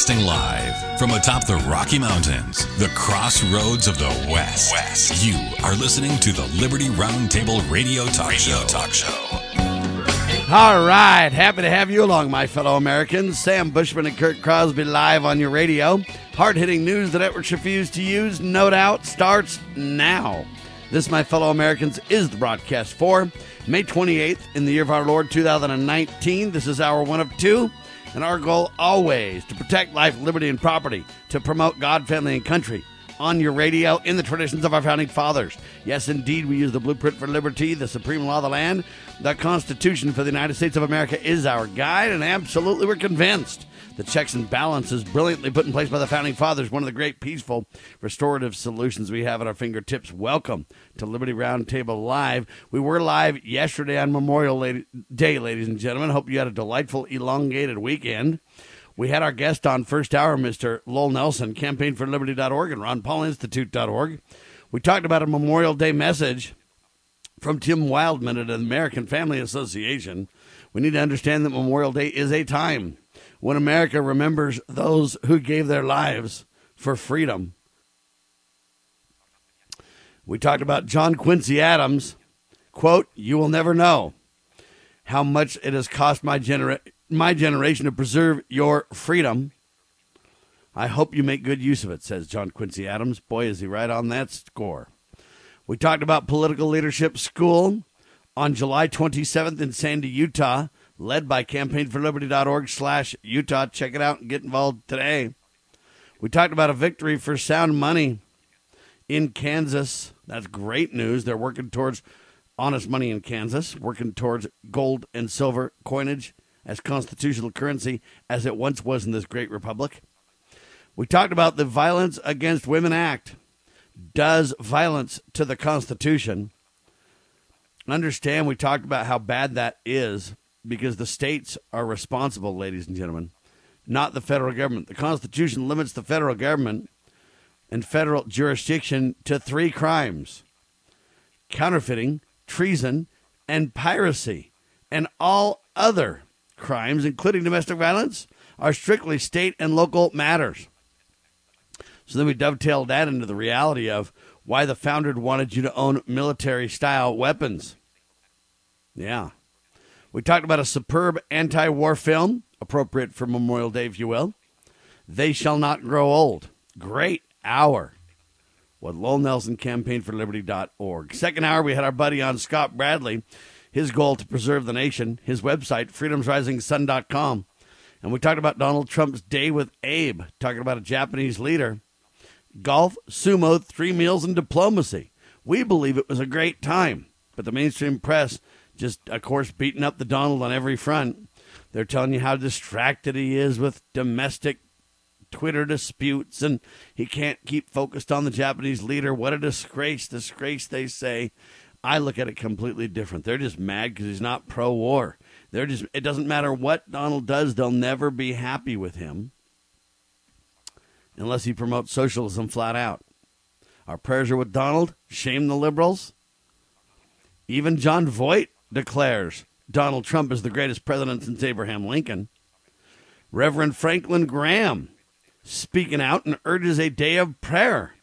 Broadcasting live from atop the Rocky Mountains, the crossroads of the West. West. You are listening to the Liberty Roundtable Radio Talk Radio Show. Talk Show. All right, happy to have you along, my fellow Americans. Sam Bushman and Kurt Crosby live on your radio. Hard hitting news the networks refuse to use, no doubt, starts now. This, my fellow Americans, is the broadcast for May 28th in the year of our Lord 2019. This is hour one of two. And our goal always to protect life, liberty, and property, to promote God, family, and country on your radio in the traditions of our founding fathers. Yes, indeed, we use the blueprint for liberty, the supreme law of the land. The Constitution for the United States of America is our guide, and absolutely we're convinced the checks and balances brilliantly put in place by the founding fathers, one of the great peaceful restorative solutions we have at our fingertips. Welcome to Liberty Roundtable Live. We were live yesterday on Memorial Day, ladies and gentlemen. Hope you had a delightful, elongated weekend. We had our guest on first hour, Mr. Lowell Nelson, campaignforliberty.org and ronpaulinstitute.org. We talked about a Memorial Day message from Tim Wildmon at the American Family Association. We need to understand that Memorial Day is a time when America remembers those who gave their lives for freedom. We talked about John Quincy Adams. Quote, You will never know how much it has cost my, genera- my generation to preserve your freedom. I hope you make good use of it, says John Quincy Adams. Boy, is he right on that score. We talked about political leadership school on July 27th in Sandy, Utah led by campaignforliberty.org slash Utah. Check it out and get involved today. We talked about a victory for sound money in Kansas. That's great news. They're working towards honest money in Kansas, working towards gold and silver coinage as constitutional currency as it once was in this great republic. We talked about the Violence Against Women Act. Does violence to the Constitution. Understand, we talked about how bad that is because the states are responsible, ladies and gentlemen, not the federal government. The Constitution limits the federal government and federal jurisdiction to three crimes counterfeiting, treason, and piracy. And all other crimes, including domestic violence, are strictly state and local matters. So then we dovetailed that into the reality of why the founder wanted you to own military style weapons. Yeah. We talked about a superb anti war film, appropriate for Memorial Day, if you will. They Shall Not Grow Old. Great hour. What Lowell Nelson campaign for liberty.org. Second hour, we had our buddy on Scott Bradley. His goal to preserve the nation. His website, freedomsrisingsun.com. And we talked about Donald Trump's day with Abe, talking about a Japanese leader. Golf, sumo, three meals, and diplomacy. We believe it was a great time, but the mainstream press just, of course, beating up the Donald on every front. They're telling you how distracted he is with domestic Twitter disputes and he can't keep focused on the Japanese leader. What a disgrace, disgrace, they say. I look at it completely different. They're just mad because he's not pro war. They're just, it doesn't matter what Donald does, they'll never be happy with him unless he promotes socialism flat out. Our prayers are with Donald. Shame the liberals. Even Jon Voight declares Donald Trump is the greatest president since Abraham Lincoln. Reverend Franklin Graham speaking out and urges a day of prayer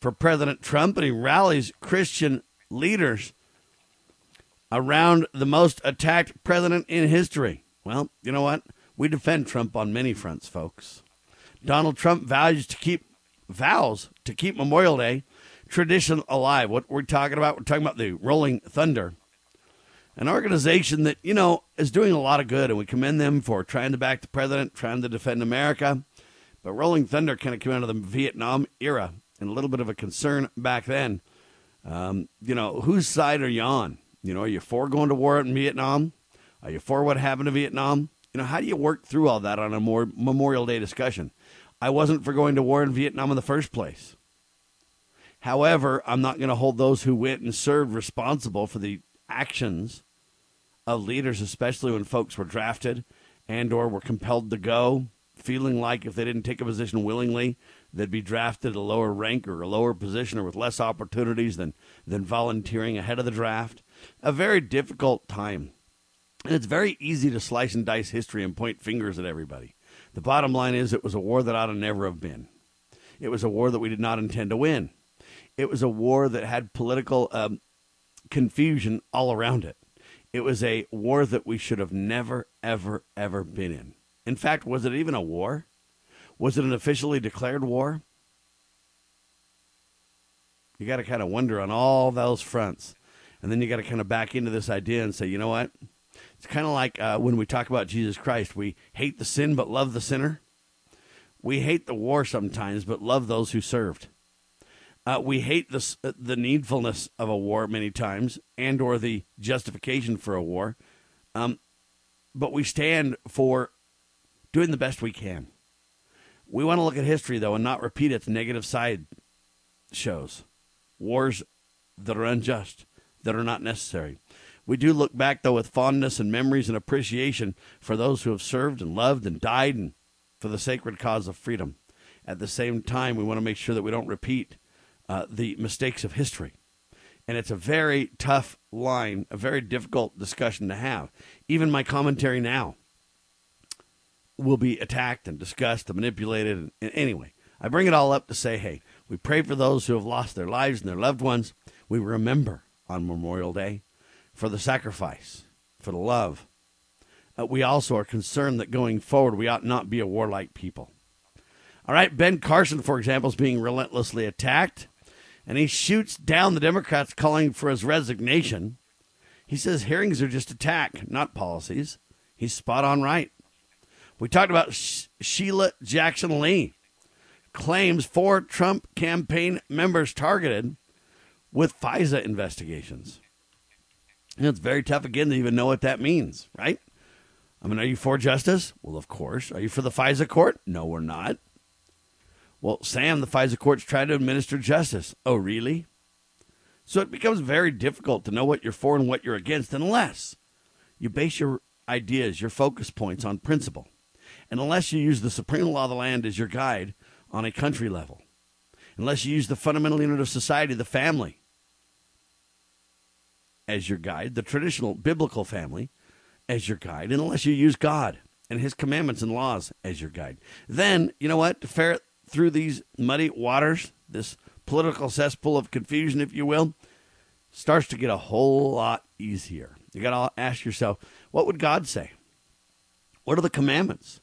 for President Trump, and he rallies Christian leaders around the most attacked president in history. Well, you know what? We defend Trump on many fronts, folks. Donald Trump vows to keep vows to keep Memorial Day tradition alive. What we're talking about, we're talking about the Rolling Thunder an organization that, you know, is doing a lot of good, and we commend them for trying to back the president, trying to defend America. But Rolling Thunder kind of came out of the Vietnam era and a little bit of a concern back then. Um, you know, whose side are you on? You know, are you for going to war in Vietnam? Are you for what happened to Vietnam? You know, how do you work through all that on a more Memorial Day discussion? I wasn't for going to war in Vietnam in the first place. However, I'm not going to hold those who went and served responsible for the actions of leaders, especially when folks were drafted and or were compelled to go, feeling like if they didn't take a position willingly, they'd be drafted a lower rank or a lower position or with less opportunities than, than volunteering ahead of the draft. A very difficult time. And it's very easy to slice and dice history and point fingers at everybody. The bottom line is it was a war that ought to never have been. It was a war that we did not intend to win. It was a war that had political um, confusion all around it. It was a war that we should have never, ever, ever been in. In fact, was it even a war? Was it an officially declared war? You got to kind of wonder on all those fronts. And then you got to kind of back into this idea and say, you know what? It's kind of like uh, when we talk about Jesus Christ. We hate the sin but love the sinner. We hate the war sometimes but love those who served. Uh, we hate the uh, the needfulness of a war many times, and or the justification for a war, um, but we stand for doing the best we can. We want to look at history though and not repeat its negative side shows, wars that are unjust, that are not necessary. We do look back though with fondness and memories and appreciation for those who have served and loved and died and for the sacred cause of freedom. At the same time, we want to make sure that we don't repeat uh, the mistakes of history. And it's a very tough line, a very difficult discussion to have. Even my commentary now will be attacked and discussed and manipulated. And, and anyway, I bring it all up to say, hey, we pray for those who have lost their lives and their loved ones. We remember on Memorial Day for the sacrifice, for the love. Uh, we also are concerned that going forward, we ought not be a warlike people. All right, Ben Carson, for example, is being relentlessly attacked and he shoots down the Democrats calling for his resignation. He says hearings are just attack, not policies. He's spot on right. We talked about Sh- Sheila Jackson Lee claims four Trump campaign members targeted with FISA investigations. And it's very tough again to even know what that means, right? I mean, are you for justice? Well, of course. Are you for the FISA court? No, we're not. Well, Sam, the FISA court's trying to administer justice. Oh, really? So it becomes very difficult to know what you're for and what you're against unless you base your ideas, your focus points on principle. And unless you use the supreme law of the land as your guide on a country level. Unless you use the fundamental unit of society, the family, as your guide, the traditional biblical family as your guide, and unless you use God and his commandments and laws as your guide. Then, you know what? To ferret through these muddy waters, this political cesspool of confusion, if you will, starts to get a whole lot easier. You got to ask yourself, what would God say? What are the commandments?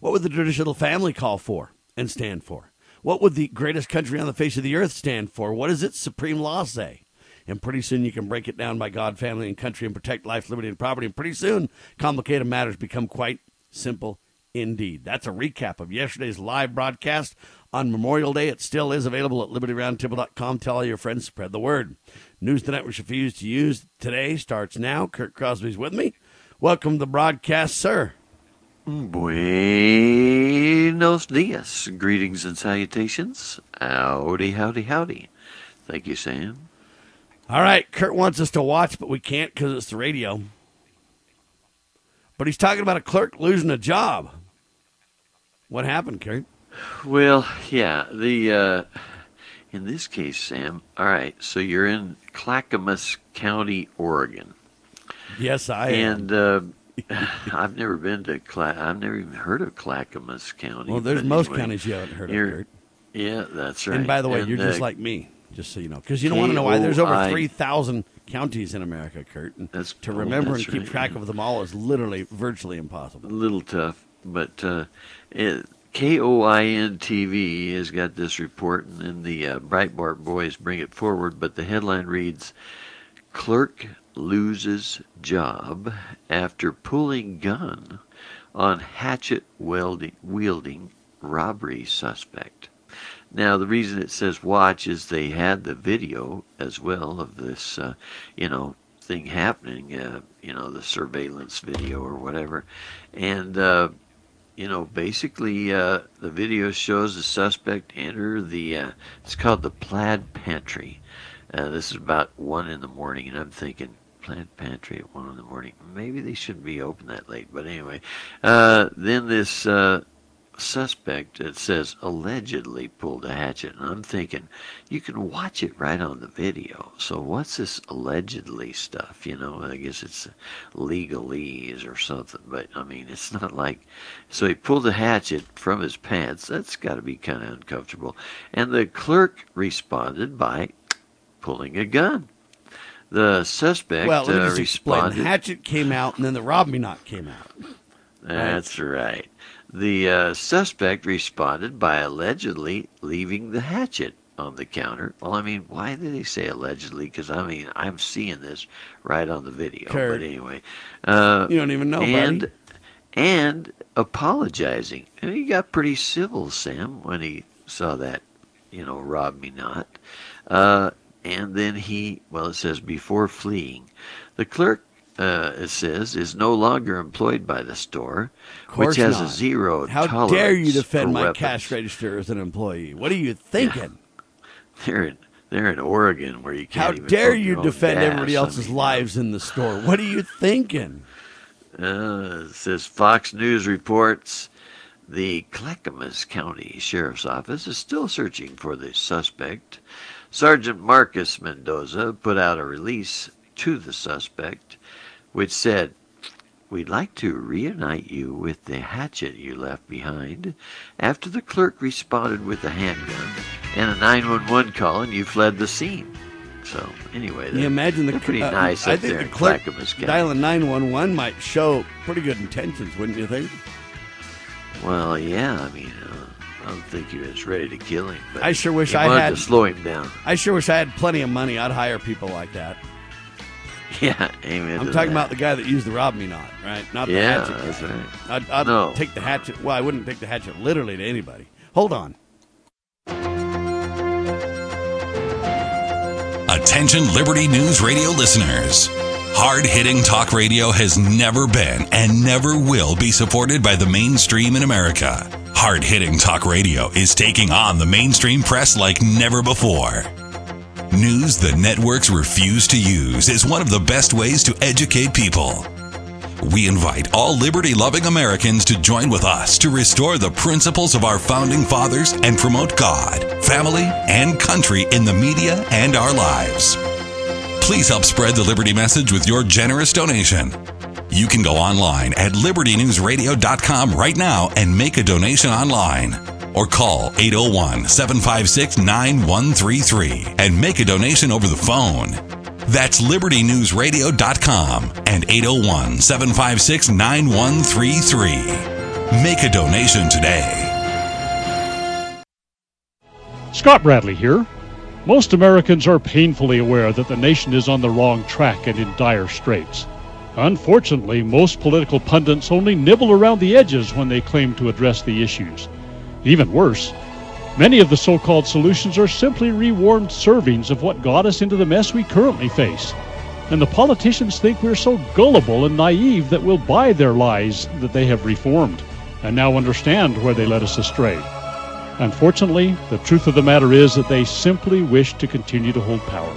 What would the traditional family call for and stand for? What would the greatest country on the face of the earth stand for? What does its supreme law say? And pretty soon you can break it down by God, family, and country and protect life, liberty, and property. And pretty soon complicated matters become quite simple indeed. That's a recap of yesterday's live broadcast on Memorial Day. It still is available at libertyroundtable.com. Tell all your friends, spread the word. News the network refused to use today starts now. Kurt Crosby's with me. Welcome to the broadcast, sir. Buenos dias. Greetings and salutations. Howdy, howdy, howdy. Thank you, Sam. All right. Kurt wants us to watch, but we can't because it's the radio. But he's talking about a clerk losing a job. What happened, Kurt? Well, yeah, the uh, in this case, Sam. All right, so you're in Clackamas County, Oregon. Yes, I and, am. And uh, I've never been to Cla- I've never even heard of Clackamas County. Well, there's most anyway, counties you haven't heard of. Kurt. Yeah, that's right. And by the way, and, you're uh, just like me, just so you know, because you don't want to know why there's over three thousand counties in America, Kurt. And that's, to remember and keep right, track of them all is literally virtually impossible. A little tough, but uh, it, KOIN TV has got this report, and then the uh, Breitbart boys bring it forward. But the headline reads Clerk loses job after pulling gun on hatchet wielding robbery suspect. Now, the reason it says watch is they had the video as well of this, uh, you know, thing happening, uh, you know, the surveillance video or whatever. And, uh, you know, basically, uh, the video shows the suspect enter the, uh, it's called the Plaid Pantry. Uh, this is about 1 in the morning, and I'm thinking, Plaid Pantry at 1 in the morning. Maybe they shouldn't be open that late, but anyway. Uh, then this uh, suspect, that says allegedly pulled a hatchet. And I'm thinking, you can watch it right on the video. So what's this allegedly stuff? You know, I guess it's legalese or something. But I mean, it's not like. So he pulled a hatchet from his pants. That's got to be kind of uncomfortable. And the clerk responded by pulling a gun. The suspect Well, let me uh, just explain. responded. Hatchet came out, and then the rob me not came out. That's right. The uh, suspect responded by allegedly leaving the hatchet on the counter. Well, I mean, why did they say allegedly? Because I mean, I'm seeing this right on the video. Kurt. But anyway, uh, You don't even know, and buddy. and apologizing. And he got pretty civil, Sam, when he saw that. You know, rob me not. Uh, and then he, well, it says before fleeing, the clerk. Uh, it says is no longer employed by the store, which has not. a zero How tolerance dare you defend my weapons. cash register as an employee? What are you thinking? They're in they're in Oregon where you can't How dare you defend gas. everybody I else's mean, lives in the store? What are you thinking? Uh, it says Fox News reports the Clackamas County Sheriff's Office is still searching for the suspect. Sergeant Marcus Mendoza put out a release to the suspect, which said, We'd like to reunite you with the hatchet you left behind. After the clerk responded with a handgun and a 911 call, and you fled the scene. So, anyway, you imagine the pretty uh, nice I up think there the clerk dialing nine one one might show pretty good intentions, wouldn't you think? Well, yeah, I mean, uh, I don't think he was ready to kill him. But I sure wish I had- to slow him down. I sure wish I had plenty of money. I'd hire people like that. Yeah, amen. I'm to talking that. about the guy that used the rob me not, right? Not the Yeah, hatchet. that's guy. right. I'd, I'd No. take the hatchet. Well, I wouldn't take the hatchet literally to anybody. Hold on. Attention Liberty News Radio listeners. Hard hitting talk radio has never been and never will be supported by the mainstream in America. Hard hitting talk radio is taking on the mainstream press like never before. News the networks refuse to use is one of the best ways to educate people. We invite all liberty loving Americans to join with us to restore the principles of our founding fathers and promote God, family, and country in the media and our lives. Please help spread the Liberty message with your generous donation. You can go online at libertynewsradio.com right now and make a donation online. Or call 801 756 9133 and make a donation over the phone. That's libertynewsradio.com and 801 756 9133. Make a donation today. Scott Bradley here. Most Americans are painfully aware that the nation is on the wrong track and in dire straits. Unfortunately, most political pundits only nibble around the edges when they claim to address the issues. Even worse, many of the so called solutions are simply rewarmed servings of what got us into the mess we currently face. And the politicians think we're so gullible and naive that we'll buy their lies that they have reformed and now understand where they led us astray. Unfortunately, the truth of the matter is that they simply wish to continue to hold power.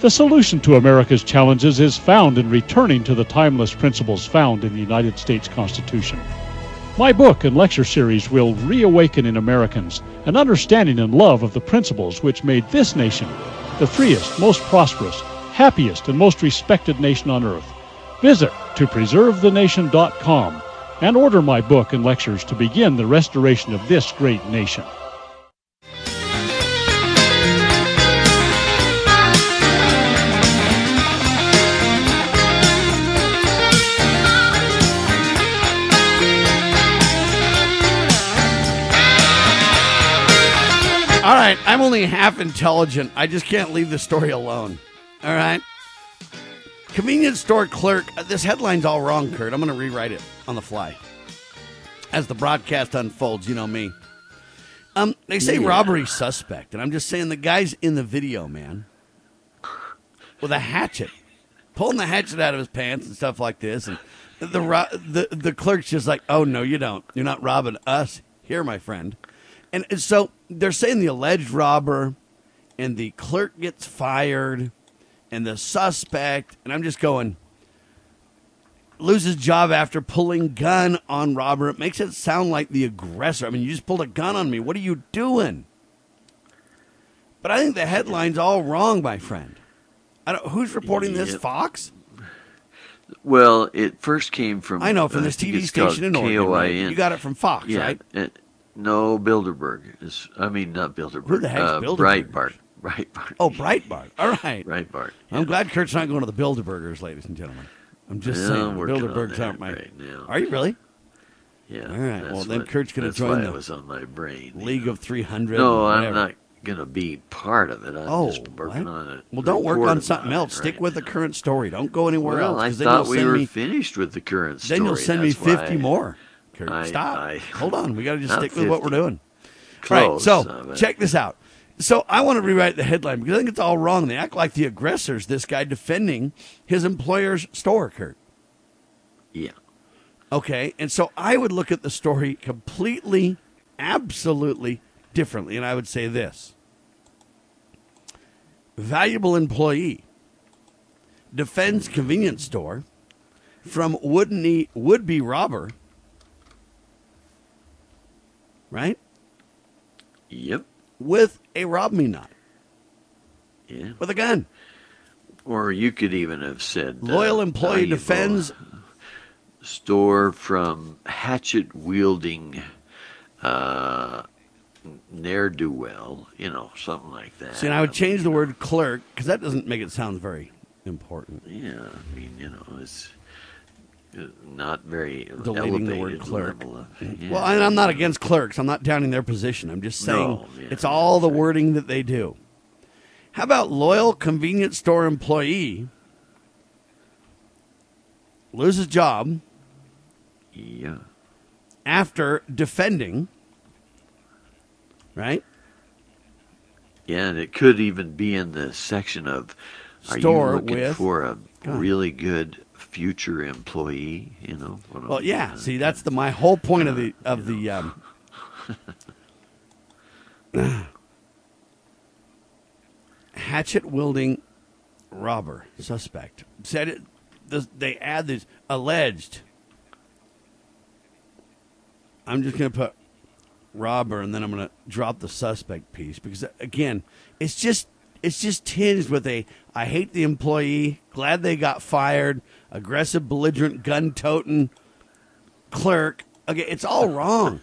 The solution to America's challenges is found in returning to the timeless principles found in the United States Constitution. My book and lecture series will reawaken in Americans an understanding and love of the principles which made this nation the freest, most prosperous, happiest, and most respected nation on earth. Visit to preservethenation.com and order my book and lectures to begin the restoration of this great nation. Right, I'm only half intelligent. I just can't leave the story alone. All right. Convenience store clerk. uh, This headline's all wrong, Kurt. I'm going to rewrite it on the fly as the broadcast unfolds. You know me. Um, they say Yeah. robbery suspect, and I'm just saying the guy's in the video, man, with a hatchet, pulling the hatchet out of his pants and stuff like this, and the ro- the the clerk's just like, "Oh no, you don't. You're not robbing us here, my friend." And and so they're saying the alleged robber and the clerk gets fired and the suspect, and I'm just going, loses job after pulling gun on robber. It makes it sound like the aggressor. I mean, you just pulled a gun on me. What are you doing? But I think the headline's all wrong, my friend. I don't, who's reporting this? Yep. Fox? Well, it first came from I know from uh, I this TV station in Oregon. right? You got it from Fox, yeah, right? it- no, Bilderberg is. I mean, not Bilderberg. Who the heck's uh, Bilderberg? Breitbart. Breitbart. Oh, Breitbart. All right. Breitbart. I'm glad Kurt's not going to the Bilderbergers, ladies and gentlemen. I'm just Yeah, saying, I'm Bilderbergs aren't my. right now. Are you really? Yeah. All right, well, then what- Kurt's gonna join why the was on my brain. League know. of 300. No, I'm not going to be part of it. I'm Oh, just working what? on it. Well, don't work on something else. it Stick right with the current story. Don't go anywhere Well, else. I thought we were me, finished with the current story. Then you'll send me That's why 50 I- more. Kurt, I- stop. I- Hold on. We got to just stick with what we're doing. Close, right. So uh, but- check this out. So I want to rewrite the headline because I think it's all wrong. They act like the aggressors. This guy defending his employer's store, Kurt. Yeah. Okay, and so I would look at the story completely, absolutely differently, and I would say this: valuable employee defends convenience store from would-be robber. Right Yep. with a rob me not Yeah. with a gun. Or you could even have said uh, Loyal employee valuable defends. store from hatchet wielding uh, ne'er do well. You know, something like that. See, and I would change the word clerk because that doesn't make it sound very important. Yeah, I mean, you know, it's uh, not very Deleting the word clerk. of- mm-hmm. yeah. Well, and I'm not against clerks. I'm not downing their position. I'm just saying No, yeah, it's all the right. wording that they do. How about loyal convenience store employee loses job yeah, after defending, right? yeah, and it could even be in the section of are Store you looking with- for a Go on. really good future employee? You know. Well, yeah. See, that's the my whole point of the of the um, hatchet wielding robber suspect said it. this- They add this alleged. I'm just gonna put robber, and then I'm gonna drop the suspect piece because again, it's just it's just tinged with a I hate the employee, glad they got fired, aggressive, belligerent, gun toting clerk. Okay, it's all wrong.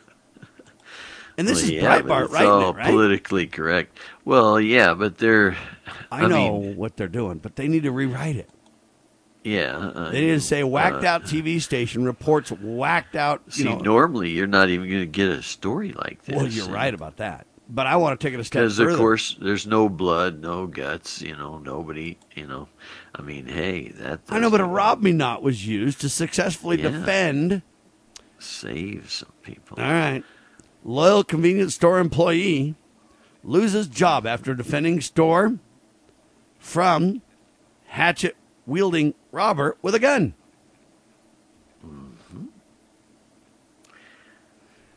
And this Well, is yeah, Breitbart it's writing all it, right? politically correct. Well, yeah, but they're. I know mean, what they're doing, but they need to rewrite it. yeah. uh, They need to say whacked uh, out TV station reports whacked out. You See, know, normally you're not even going to get a story like this. well, you're right about that. But I want to take it a step Because of course, there's no blood, no guts. You know, nobody. You know, I mean, hey, that. I know, but a rob me not was used to successfully Yeah. defend. save some people. All right, loyal convenience store employee loses job after defending store from hatchet wielding robber with a gun.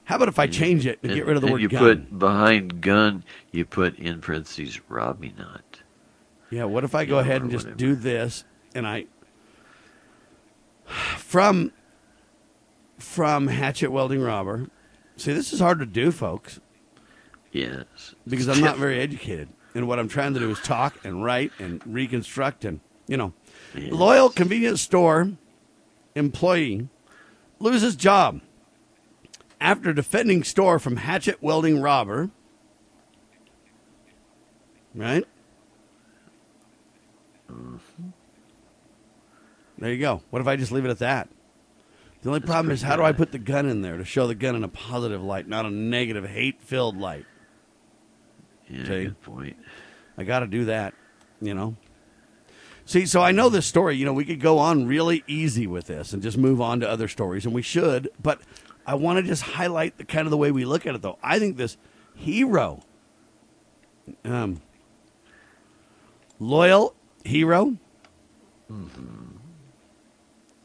How about if I change it and, And- get rid of the word you gun? put behind gun, you put in parentheses, rob me not. Yeah, what if I go Yeah, ahead and just whatever. do this and I from from hatchet welding robber. See, this is hard to do, folks, Yes. because I'm not very educated. And what I'm trying to do is talk and write and reconstruct and, you know, Yes. loyal convenience store employee loses job after defending store from hatchet welding robber. Right? Mm-hmm. There you go. What if I just leave it at that? The only That's problem is how do I put the gun in there to show the gun in a positive light, not a negative, hate filled light? Yeah, See? good point. I got to do that, you know. See, so I know this story. You know, we could go on really easy with this and just move on to other stories, and we should. But I want to just highlight the kind of the way we look at it, though. I think this hero, um, loyal hero,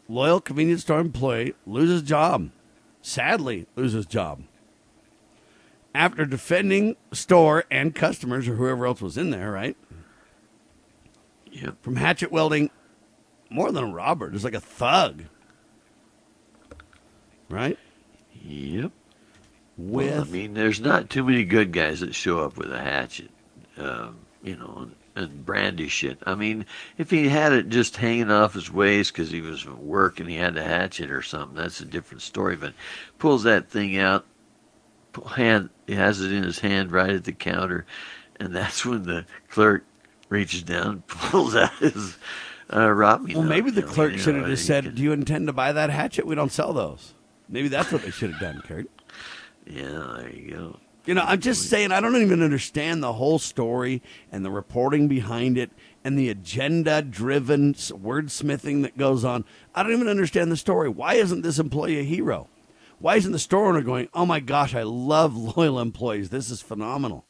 loyal convenience store employee loses job. Sadly, loses job after defending store and customers or whoever else was in there, right? Yep. From hatchet welding, more than a robber, just like a thug. right? Yep. With Well, I mean, there's not too many good guys that show up with a hatchet, um, you know, and, and brandish it. I mean, if he had it just hanging off his waist because he was at work and he had a hatchet or something, that's a different story. But pulls that thing out, hand, he has it in his hand right at the counter, and that's when the clerk reaches down and pulls out his uh, well, nut, maybe the you know, clerk you should have just said, can- "Do you intend to buy that hatchet? We don't sell those." Maybe that's what they should have done, Kurt. Yeah, there you go. You know, I'm just saying, I don't even understand the whole story and the reporting behind it and the agenda driven wordsmithing that goes on. I don't even understand the story. Why isn't this employee a hero? Why isn't the store owner going, oh my gosh, I love loyal employees. This is phenomenal.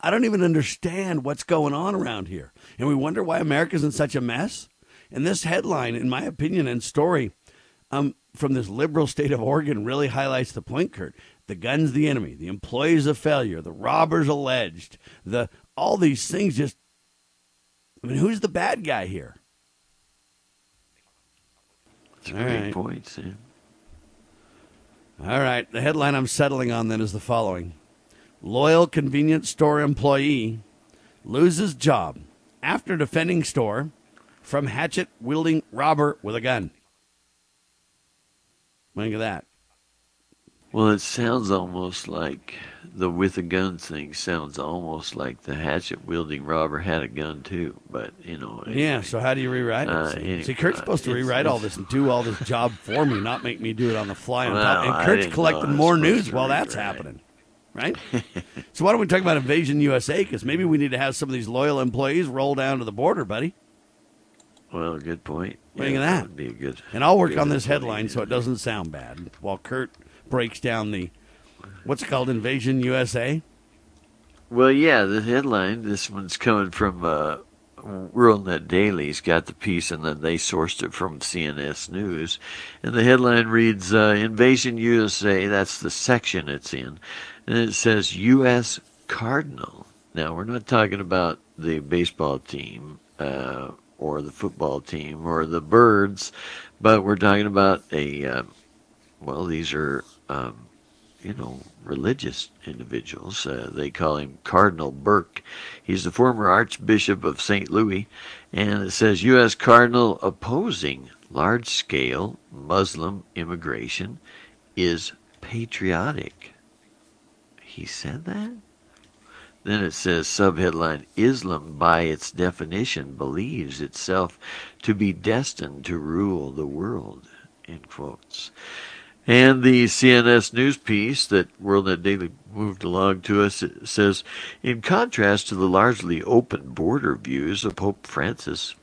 I don't even understand what's going on around here. And we wonder why America's in such a mess. And this headline, in my opinion and story, um, from this liberal state of Oregon really highlights the point, Kurt. The gun's the enemy, the employee's a failure, the robbers alleged, the all these things just I mean, who's the bad guy here? That's a great right. point, Sam. All right, the headline I'm settling on then is the following. Loyal convenience store employee loses job after defending store from hatchet wielding robber with a gun. Think of that. Well, it sounds almost like the with a gun thing sounds almost like the hatchet wielding robber had a gun too. But you know, Yeah, so how do you rewrite it? Uh, See, anyway, Kurt's supposed to rewrite all this and do all this job for me, not make me do it on the fly. On Well, top. And Kurt's collecting more news while that's happening, right? so why don't we talk about Invasion USA? Because maybe we need to have some of these loyal employees roll down to the border, buddy. Well, good point. You think of that? would be a good. And I'll work on this headline so it doesn't sound bad while Kurt breaks down the what's it called Invasion USA. Well, yeah, the headline. This one's coming from uh, WorldNet Daily's got the piece, and then they sourced it from CNS News. And the headline reads uh, Invasion USA, that's the section it's in. And it says U.S. Cardinal. Now, we're not talking about the baseball team uh, or the football team or the birds, but we're talking about a, uh, well, these are. Um, you know, religious individuals. Uh, they call him Cardinal Burke. He's the former Archbishop of St. Louis, and it says U.S. Cardinal opposing large scale Muslim immigration is patriotic. He said that? Then it says subheadline Islam, by its definition, believes itself to be destined to rule the world. End quotes. And the CNS news piece that WorldNet Daily moved along to us says, in contrast to the largely open border views of Pope Francis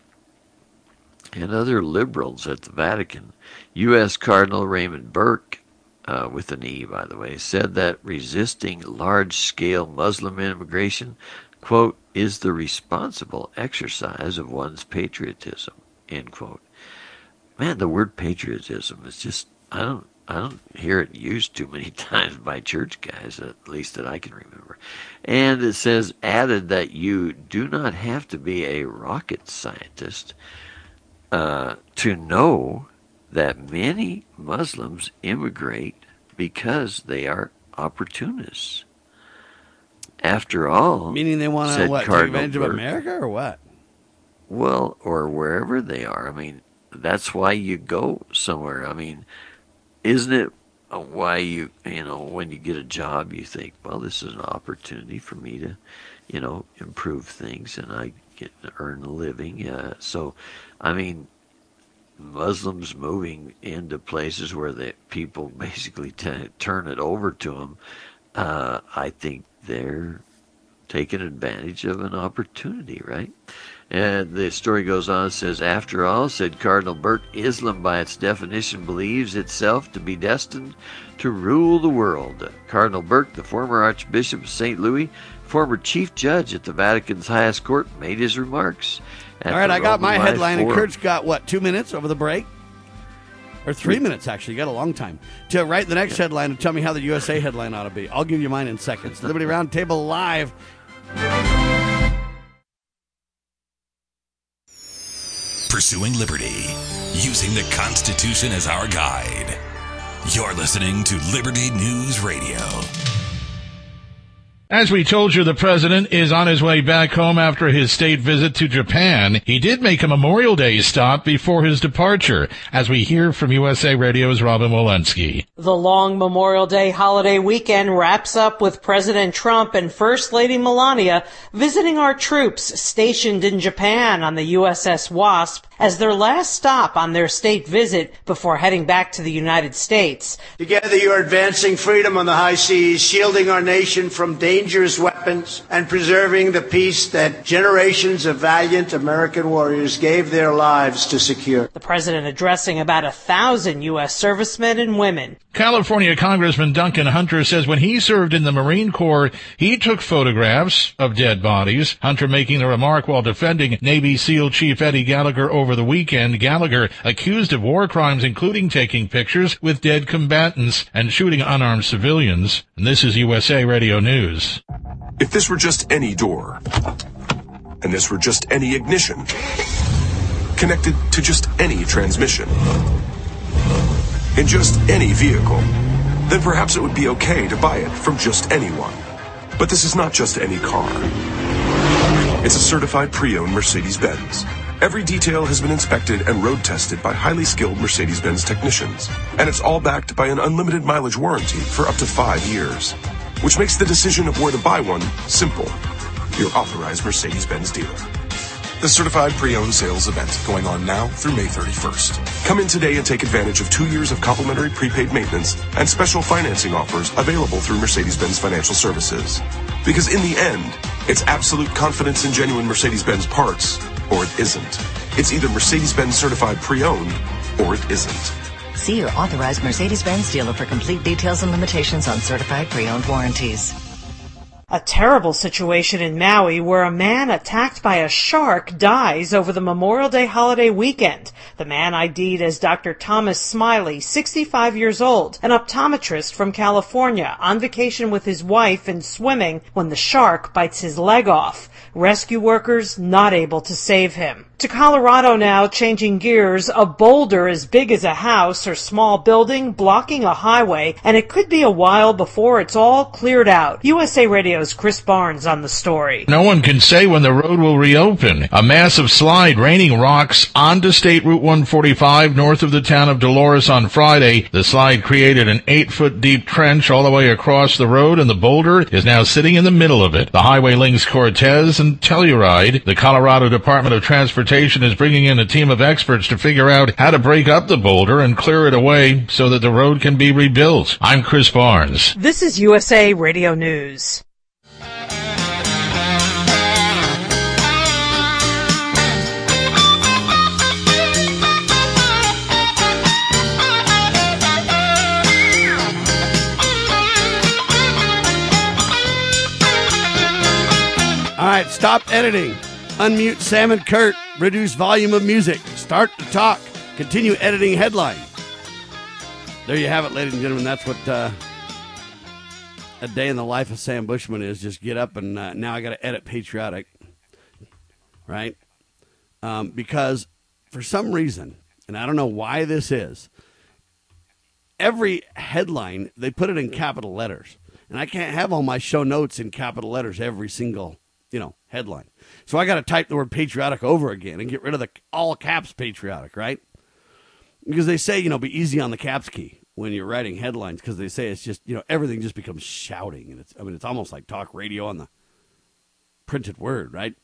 and other liberals at the Vatican, U.S. Cardinal Raymond Burke, uh, with an E, by the way, said that resisting large-scale Muslim immigration, quote, is the responsible exercise of one's patriotism, end quote. Man, the word patriotism is just, I don't, I don't hear it used too many times by church guys, at least that I can remember. And it says, added that you do not have to be a rocket scientist uh, to know that many Muslims immigrate because they are opportunists. After all, Meaning they want to what take advantage of America or what? Well, or wherever they are. I mean, that's why you go somewhere. I mean, isn't it why you, you know, when you get a job, you think, well, this is an opportunity for me to, you know, improve things and I get to earn a living. Uh, so, I mean, Muslims moving into places where the people basically t- turn it over to them, uh, I think they're taking advantage of an opportunity, right? And the story goes on, says, After all, said Cardinal Burke, Islam by its definition believes itself to be destined to rule the world. Cardinal Burke, the former Archbishop of St. Louis, former Chief Judge at the Vatican's highest court, made his remarks. At All right, I got my Life headline, and Forum. Kurt's got what two minutes over the break, or three minutes actually. You got a long time to write the next headline and tell me how the USA headline ought to be. I'll give you mine in seconds. Liberty Roundtable live. pursuing liberty, using the Constitution as our guide. You're listening to Liberty News Radio. As we told you, the president is on his way back home after his state visit to Japan. He did make a Memorial Day stop before his departure, as we hear from USA Radio's Robin Walensky. The long Memorial Day holiday weekend wraps up with President Trump and First Lady Melania visiting our troops stationed in Japan on the USS Wasp as their last stop on their state visit before heading back to the United States. Together you're advancing freedom on the high seas, shielding our nation from dangerous weapons, and preserving the peace that generations of valiant American warriors gave their lives to secure. The president addressing about a thousand U.S. servicemen and women. California Congressman Duncan Hunter says when he served in the Marine Corps, he took photographs of dead bodies. Hunter making the remark while defending Navy SEAL Chief Eddie Gallagher over the weekend, Gallagher accused of war crimes, including taking pictures with dead combatants and shooting unarmed civilians. And this is USA Radio News. If this were just any door, and this were just any ignition, connected to just any transmission, in just any vehicle, then perhaps it would be okay to buy it from just anyone. But this is not just any car. It's a certified pre-owned Mercedes-Benz. Every detail has been inspected and road tested by highly skilled Mercedes-Benz technicians, and it's all backed by an unlimited mileage warranty for up to five years, which makes the decision of where to buy one simple. Your authorized Mercedes-Benz dealer. The certified pre-owned sales event going on now through May 31st. Come in today and take advantage of two years of complimentary prepaid maintenance and special financing offers available through Mercedes-Benz Financial Services. Because in the end, it's absolute confidence in genuine Mercedes-Benz parts or it isn't. It's either Mercedes-Benz certified pre-owned or it isn't. See your authorized Mercedes-Benz dealer for complete details and limitations on certified pre-owned warranties. A terrible situation in Maui where a man attacked by a shark dies over the Memorial Day holiday weekend. The man ID'd as Dr. Thomas Smiley, 65 years old, an optometrist from California, on vacation with his wife and swimming when the shark bites his leg off. Rescue workers not able to save him. To Colorado now, changing gears, a boulder as big as a house or small building blocking a highway, and it could be a while before it's all cleared out. USA Radio's Chris Barnes on the story. No one can say when the road will reopen. A massive slide raining rocks onto State Route 145 north of the town of Dolores on Friday. The slide created an eight foot deep trench all the way across the road, and the boulder is now sitting in the middle of it. The highway links Cortez and Telluride. The Colorado Department of Transportation Transportation is bringing in a team of experts to figure out how to break up the boulder and clear it away so that the road can be rebuilt. I'm Chris Barnes. This is USA Radio News. All right, stop editing. Unmute Sam and Kurt. Reduce volume of music. Start to talk. Continue editing headline. There you have it, ladies and gentlemen. That's what uh, a day in the life of Sam Bushman is. Just get up and uh, now I got to edit patriotic, right? Um, because for some reason, and I don't know why this is, every headline they put it in capital letters, and I can't have all my show notes in capital letters every single you know headline. So I got to type the word patriotic over again and get rid of the all caps patriotic, right? Because they say, you know, be easy on the caps key when you're writing headlines because they say it's just, you know, everything just becomes shouting. And it's, I mean, it's almost like talk radio on the printed word, right?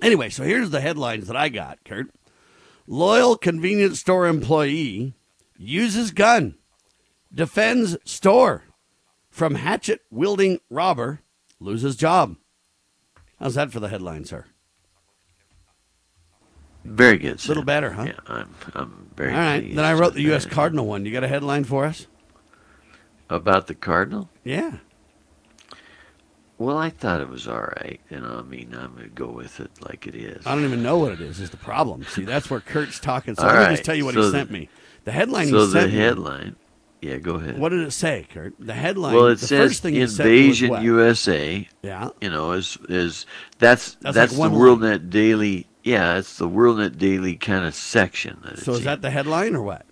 Anyway, so here's the headlines that I got, Kurt. Loyal convenience store employee uses gun, defends store from hatchet wielding robber, loses job. How's that for the headline, sir? Very good. A little better, huh? Yeah, I'm, I'm very. All right. Then I wrote the U.S. Very- Cardinal one. You got a headline for us? about the Cardinal. Yeah. Well, I thought it was all right. You know, I mean, I'm gonna go with it like it is. I don't even know what it is. Is the problem? See, that's where Kurt's talking. So All let me right. just tell you what So he the- sent me. The headline so he the sent me. Yeah, go ahead. What did it say, Kurt? The headline. well, it the says first thing he sent me invasion? USA. Yeah. You know, is is that's That's that's, like the WorldNet Daily Yeah, it's the WorldNet Daily kind of section. That So is that the headline or what?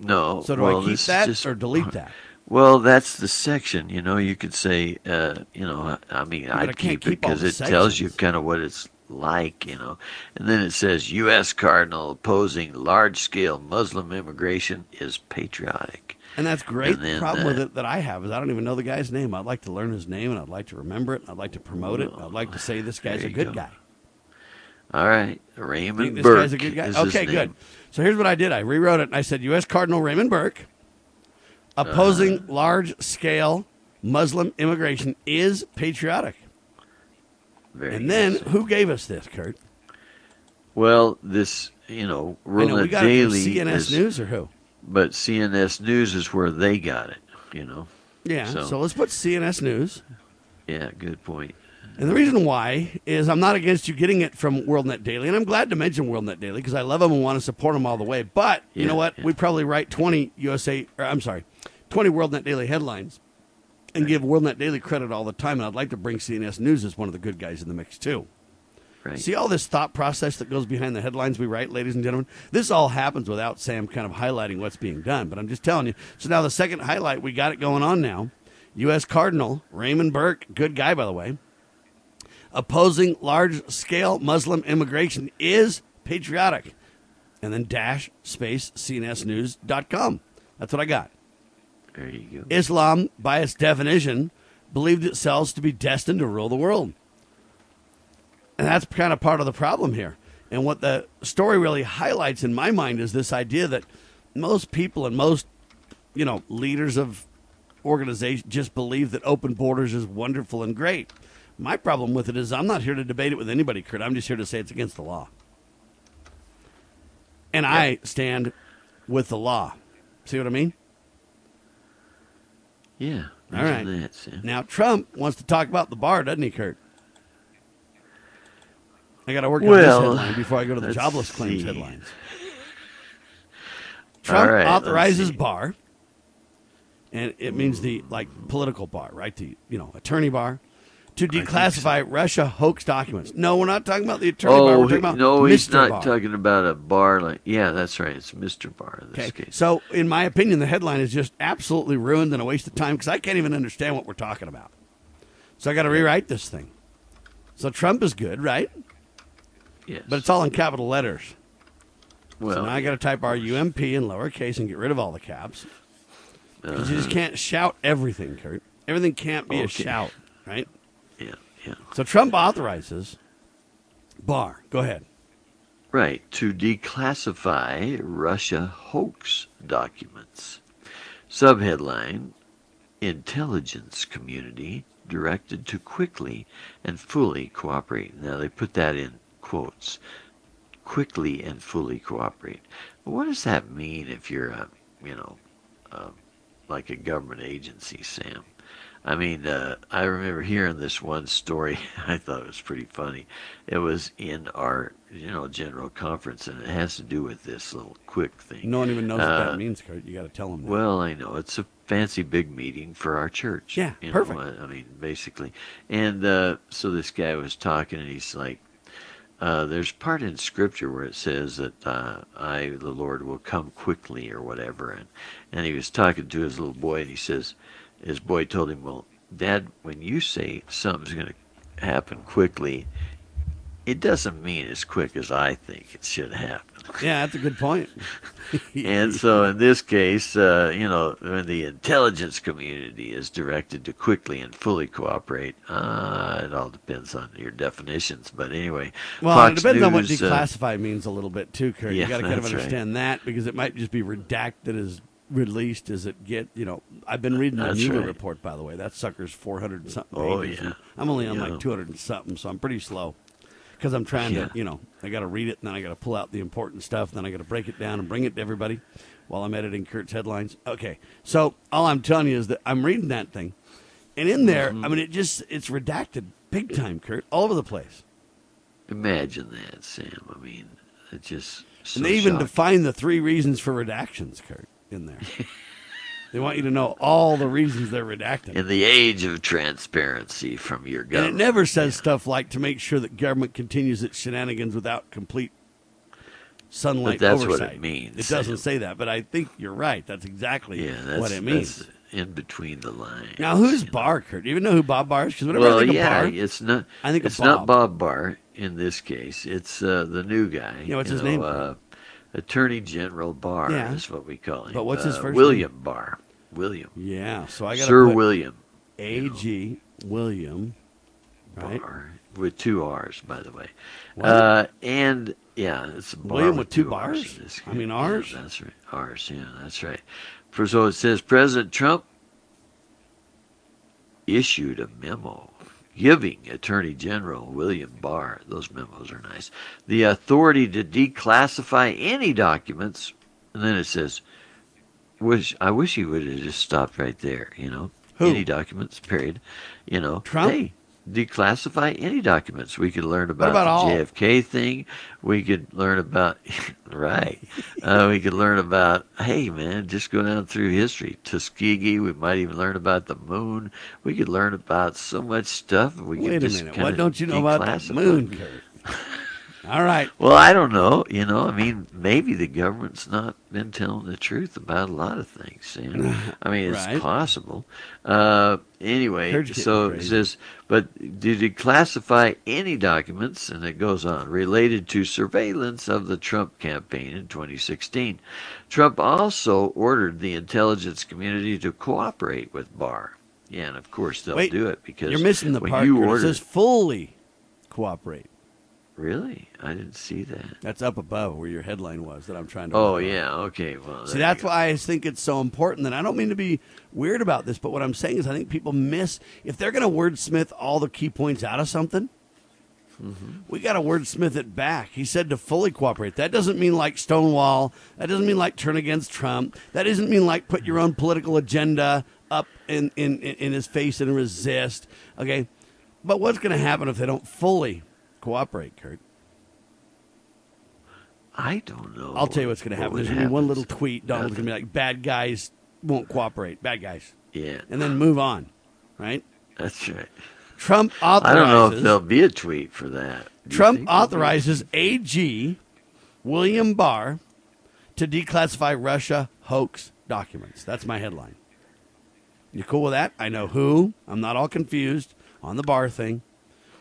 no? So do well, I keep that just- or delete that? Well, that's the section. You know, you could say, uh, you know, I mean, I I'd keep, keep it because it tells you kind of what it's like, you know. And then it says U.S. Cardinal opposing large-scale Muslim immigration is patriotic. And that's great. And the problem uh, with it that I have is I don't even know the guy's name. I'd like to learn his name and I'd like to remember it. I'd like to promote it. I'd like to say this guy's a good go. guy. All right, Raymond this Burke guy's a good guy? Okay, good. So here's what I did. I rewrote it and I said U.S. Cardinal Raymond Burke opposing Uh-huh. large scale Muslim immigration is patriotic. Very And then who gave us this, Kurt? well, this, you know, I know we got it from Daily CNS is, News or who? But CNS News is where they got it. You know. Yeah. So- so let's put CNS News. Yeah, good point. And the reason why is I'm not against you getting it from WorldNet Daily, and I'm glad to mention WorldNet Daily because I love them and want to support them all the way. But you know what? yeah. We probably write 20 USA, or I'm sorry, 20 WorldNet Daily headlines, and give WorldNet Daily credit all the time. And I'd like to bring CNS News as one of the good guys in the mix too. Right. See all this thought process that goes behind the headlines we write, ladies and gentlemen? This all happens without Sam kind of highlighting what's being done. But I'm just telling you. So now the second highlight, we got it going on now. U.S. Cardinal Raymond Burke, good guy, by the way, opposing large scale Muslim immigration is patriotic. And then dash space cnsnews.com. That's what I got. there you go. Islam, by its definition, believed itself to be destined to rule the world. And that's kind of part of the problem here. And what the story really highlights in my mind is this idea that most people and most, you know, leaders of organizations just believe that open borders is wonderful and great. My problem with it is I'm not here to debate it with anybody, Kurt. I'm just here to say it's against the law. And I stand with the law. See what I mean? Yeah. All right. That, Now Trump wants to talk about the bar, doesn't he, Kurt? I got to work on this headline before I go to the jobless claims headlines. Trump right, authorizes bar, and it means the like political bar, right? The you know attorney bar to declassify Russia hoax documents. No, we're not talking about the attorney bar. Oh, We're talking he- about no, he's not Barr. talking about a bar like. Yeah, that's right. It's Mr. Barr in this Okay. case. So, in my opinion, the headline is just absolutely ruined and a waste of time because I can't even understand what we're talking about. So I got to rewrite this thing. So Trump is good, right? Yes. But it's all in capital letters. well, so now I got to type R U M P in lowercase and get rid of all the caps. Because you just uh. can't shout everything, Kurt. Everything can't be a shout, right? yeah, yeah. So Trump authorizes Barr. Go ahead. Right, to declassify Russia hoax documents. Subheadline Intelligence Community directed to quickly and fully cooperate. Now they put that in quotes. Quickly and fully cooperate. But what does that mean if you're a, you know, uh, like a government agency, Sam? I mean, uh, I remember hearing this one story. I thought it was pretty funny. It was in our, you know, general conference, and it has to do with this little quick thing. No one even knows what Uh, that means, Kurt. You got to tell them that. Well, I know it's a fancy big meeting for our church. Yeah, perfect. Know, I mean, basically, and uh, so this guy was talking, and he's like, uh, "There's part in Scripture where it says that uh, I, the Lord, will come quickly, or whatever." And and he was talking to his little boy, and he says, his boy told him, "Well, Dad, when you say something's going to happen quickly." It doesn't mean as quick as I think it should happen. yeah, that's a good point. And so in this case, uh, you know, when the intelligence community is directed to quickly and fully cooperate, uh, it all depends on your definitions. But anyway, Well, Fox it depends on what News, uh, means a little bit too, Kurt. you Yeah, got to kind of that's right. understand that because it might just be redacted as released as it get. You know, I've been reading the Mueller right. report, by the way. That sucker's four hundred and something Oh, pages. yeah. I'm only on Yeah. like two hundred and something, so I'm pretty slow because I'm trying Yeah. to, you know, I got to read it and then I got to pull out the important stuff, and then I got to break it down and bring it to everybody while I'm editing Kurt's headlines. Okay, so all I'm telling you is that I'm reading that thing, and in there, Mm-hmm. I mean, it just it's redacted big time, Kurt, all over the place. imagine that, Sam. I mean, it just so and they even shocking. define the three reasons for redactions, Kurt, in there. They want you to know all the reasons they're redacting. In the age of transparency from your And it never says stuff like to make sure that government continues its shenanigans without complete sunlight But that's what it means. It doesn't say that, but I think you're right. That's exactly yeah, that's, what it means. in between the lines. Now, who's Barr, Kurt? Do you even know who Bob Barr is? Because whenever well, I think yeah, of Barr, it's not. I think it's not Bob. Bob Barr in this case. It's uh, the new guy. Yeah, what's you his know, name? Uh, Attorney General Barr Yeah. is what we call him. But what's his Uh, first William Barr. William. yeah. So I got Sir William A.G. William, right? Barr with two R's, by the way. Uh, and yeah, it's a bar William with two R's bars? in this I mean. R's? Yeah, that's right. R's. Yeah, that's right. For so it says President Trump issued a memo giving Attorney General William Barr, those memos are nice, the authority to declassify any documents. And then it says, wish I wish he would have just stopped right there, you know. Who? Any documents, period. You know. Trump? Hey, declassify any documents. We could learn about, about the all? JFK thing. We could learn about right. Uh, we could learn about hey man, just go down through history. Tuskegee. We might even learn about the moon. We could learn about so much stuff. We Wait could a minute. What don't you know about the moon, Kurt? All right. Well, I don't know. You know, I mean, maybe the government's not been telling the truth about a lot of things. You know? I mean, it's Right. possible. Uh, anyway, so it says, but did you classify any documents, and it goes on, related to surveillance of the Trump campaign in 2016? Trump also ordered the intelligence community to cooperate with Barr. Yeah, and of course they'll Wait, do it because You're missing the part. you Kurt. It ordered. says fully cooperate. Really, I didn't see that. That's up above where your headline was that I'm trying to. Oh work on. yeah, okay. Well, See, that's why I think it's so important. And I don't mean to be weird about this, but what I'm saying is I think people miss if they're going to wordsmith all the key points out of something. Mm-hmm. We got to wordsmith it back. He said to fully cooperate. That doesn't mean like Stonewall. That doesn't mean like turn against Trump. That doesn't mean like put your own political agenda up in, in, in his face and resist. Okay. But what's going to happen if they don't fully cooperate, Kurt? I don't know. I'll tell you what's going to happen. There's going to be one little tweet. Donald's going to be like, bad guys won't cooperate. Bad guys. Yeah, And then move on. Right? that's right. Trump authorizes. I don't know if there'll be a tweet for that. Do Trump think there'll be? authorizes AG William Barr to declassify Russia hoax documents. That's my headline. You cool with that? I know who. I'm not all confused on the Barr thing.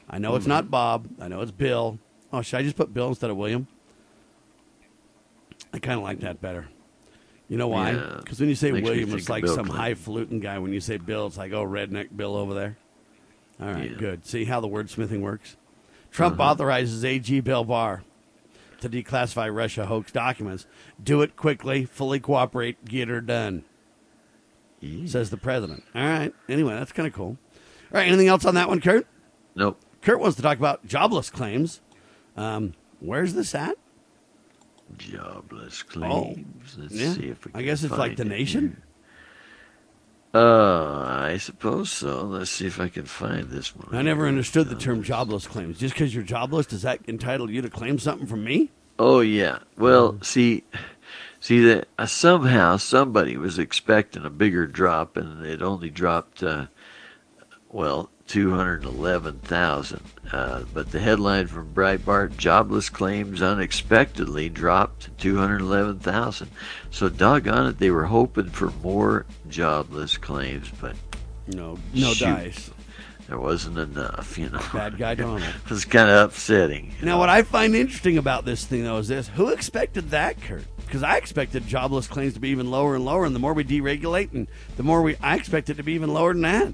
I know it's Mm-hmm. not Bob. I know it's Bill. Oh, should I just put Bill instead of William? I kind of like that better. You know why? Yeah. Because when you say Makes William, it's like Bill some Clinton. highfalutin guy. When you say Bill, it's like, oh, redneck Bill over there. All right, Yeah. good. See how the wordsmithing works? Trump Uh-huh. authorizes AG Bill Barr to declassify Russia hoax documents. Do it quickly, fully cooperate, get her done, Yeah. says the president. All right. Anyway, that's kind of cool. All right. Anything else on that one, Kurt? Nope. Kurt wants to talk about jobless claims. Um, where's this at? Jobless claims. Let's Oh, Yeah. see if we I guess it's like the it nation. here. Uh, I suppose so. Let's see if I can find this one. I never understood the term jobless claims. Just because you're jobless, does that entitle you to claim something from me? Oh yeah. Well, see, see that uh, somehow somebody was expecting a bigger drop, and it only dropped, uh, well, two hundred eleven thousand. Uh, but the headline from Breitbart: Jobless claims unexpectedly dropped to two hundred eleven thousand. So doggone it, they were hoping for more jobless claims, but No, no Shoot. dice. there wasn't enough. You know, Bad guy Donald. it was kind of upsetting. Now, know. what I find interesting about this thing, though, is this: who expected that, Kurt? Because I expected jobless claims to be even lower and lower, and the more we deregulate, and the more we, I expect it to be even lower than that.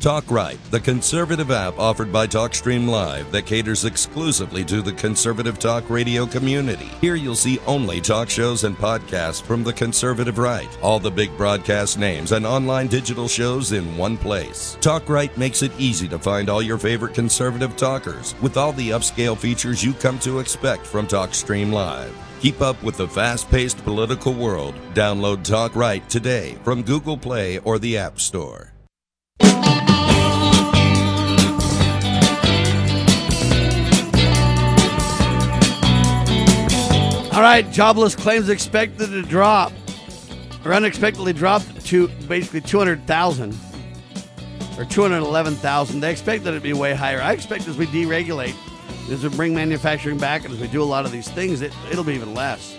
Talk Right, the conservative app offered by TalkStream Live that caters exclusively to the conservative talk radio community. Here you'll see only talk shows and podcasts from the conservative right, all the big broadcast names and online digital shows in one place. Talk Right makes it easy to find all your favorite conservative talkers with all the upscale features you come to expect from TalkStream Live. Keep up with the fast paced political world. Download Talk Right today from Google Play or the App Store. All right, jobless claims expected to drop, or unexpectedly dropped to basically 200,000 or 211,000. They expect that it'd be way higher. I expect as we deregulate, as we bring manufacturing back, and as we do a lot of these things, it, it'll be even less.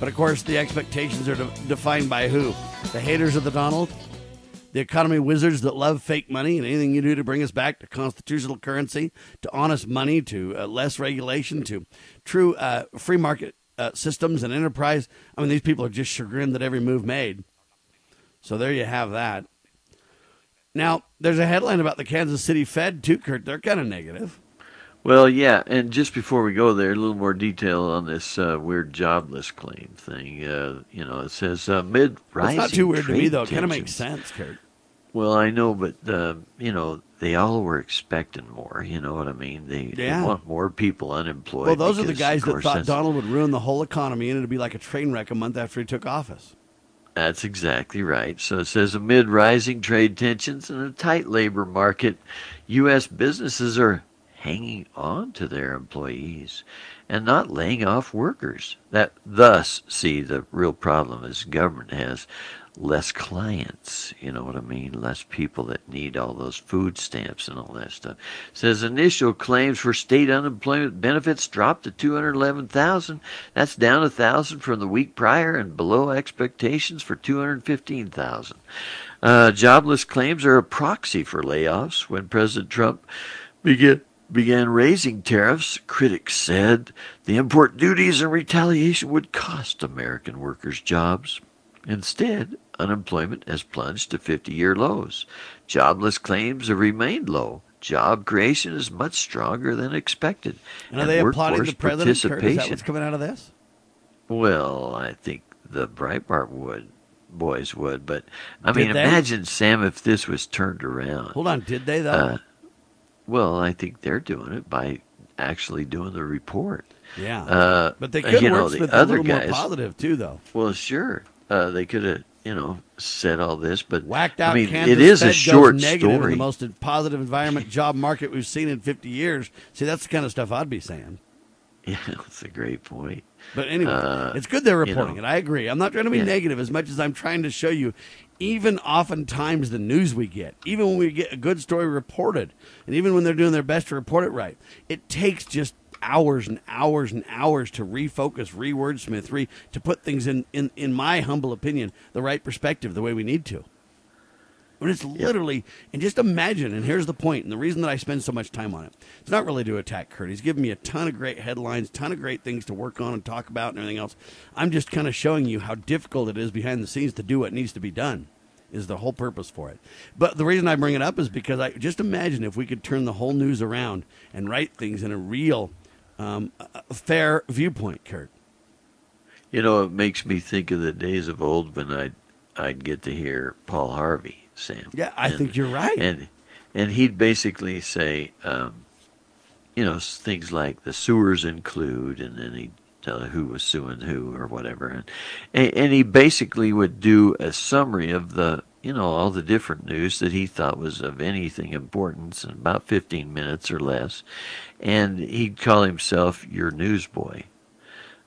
But of course, the expectations are de- defined by who? The haters of the Donald, the economy wizards that love fake money and anything you do to bring us back to constitutional currency, to honest money, to uh, less regulation, to true uh, free market uh, systems and enterprise. I mean, these people are just chagrined that every move made. So there you have that. Now, there's a headline about the Kansas City Fed, too, Kurt. They're kind of negative. Well, yeah, and just before we go there, a little more detail on this uh, weird jobless claim thing. Uh, you know, it says uh, mid rising. It's not too weird to me, though. It kind of makes sense, Kurt. Well, I know, but uh, you know, they all were expecting more. You know what I mean? They, Yeah. they want more people unemployed. Well, those are the guys that thought Donald would ruin the whole economy and it'd be like a train wreck a month after he took office. That's exactly right. So it says amid rising trade tensions and a tight labor market, U.S. businesses are hanging on to their employees and not laying off workers. That thus, see, the real problem is government has less clients. You know what I mean? Less people that need all those food stamps and all that stuff. says initial claims for state unemployment benefits dropped to 211,000. That's down a thousand from the week prior and below expectations for 215,000. Uh, jobless claims are a proxy for layoffs. When President Trump began began raising tariffs, critics said the import duties and retaliation would cost American workers jobs. Instead, unemployment has plunged to 50 year lows. Jobless claims have remained low. Job creation is much stronger than expected. And are they applauding the president, Kurt? Is that what's coming out of this? well, I think the Breitbart would boys would, but I Did mean, they? imagine Sam if this was turned around. Hold on, did they, though? Uh, well, I think they're doing it by actually doing the report. Yeah. Uh, but they could you know, work the with a other little guys, more positive, too, though. Well, sure, uh, they could have, you know, said all this, but Whacked out I mean, Kansas it is Fed a short story. the most positive environment job market we've seen in 50 years. See, that's the kind of stuff I'd be saying. Yeah, that's a great point. But anyway, Uh, it's good they're you reporting know. it. I agree. I'm not trying to be Yeah. negative as much as I'm trying to show you, even oftentimes the news we get, even when we get a good story reported, and even when they're doing their best to report it right, it takes just hours and hours and hours to refocus, rewordsmith, re to put things in, in, in my humble opinion, the right perspective, the way we need to. When it's literally, and just imagine, and here's the point, and the reason that I spend so much time on it. It's not really to attack Kurt. He's given me a ton of great headlines, ton of great things to work on and talk about and everything else. I'm just kind of showing you how difficult it is behind the scenes to do what needs to be done, is the whole purpose for it. But the reason I bring it up is because I just imagine if we could turn the whole news around and write things in a real, um, a- fair viewpoint, Kurt. You know, it makes me think of the days of old when I'd I'd get to hear Paul Harvey, Sam. Yeah, I think you're right. And and he'd basically say, um, you know, things like the sewers include, and then he'd tell who was suing who or whatever, and, and and he basically would do a summary of the you know all the different news that he thought was of anything importance in about 15 minutes or less, and he'd call himself your newsboy,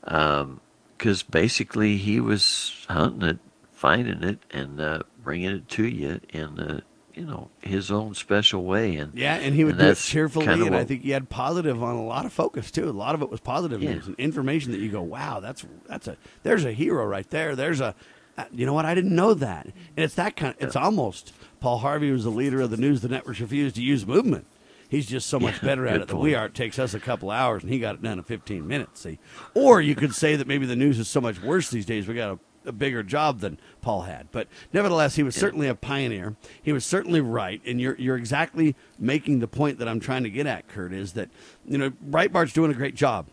because basically he was hunting it, finding it, and uh, bringing it to you in uh, you know his own special way, and Yeah, and he would do it cheerfully, and I think he had positive on a lot of focus too. A lot of it was positive Yeah. news and information that you go, "Wow, that's that's a there's a hero right there." There's a, Uh, you know what? I didn't know that, and it's that kind. Of, it's almost Paul Harvey was the leader of the news the networks refused to use movement. He's just so much better at it than we are. It takes us a couple hours, and he got it done in 15 minutes. See, or you could say that maybe the news is so much worse these days. We got a, a bigger job than Paul had, but nevertheless, he was certainly a pioneer. He was certainly right, and you're you're exactly making the point that I'm trying to get at, Kurt. Is that you know Breitbart's doing a great job.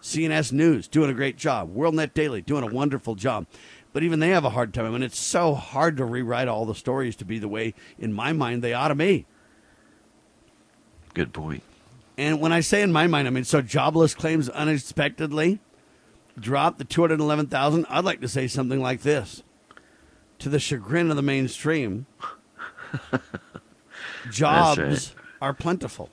CNS News doing a great job. WorldNet Daily doing a wonderful job. But even they have a hard time. I mean, it's so hard to rewrite all the stories to be the way, in my mind, they ought to be. Good point. And when I say in my mind, I mean, so jobless claims unexpectedly dropped the 211,000. I'd like to say something like this to the chagrin of the mainstream, jobs right. are plentiful.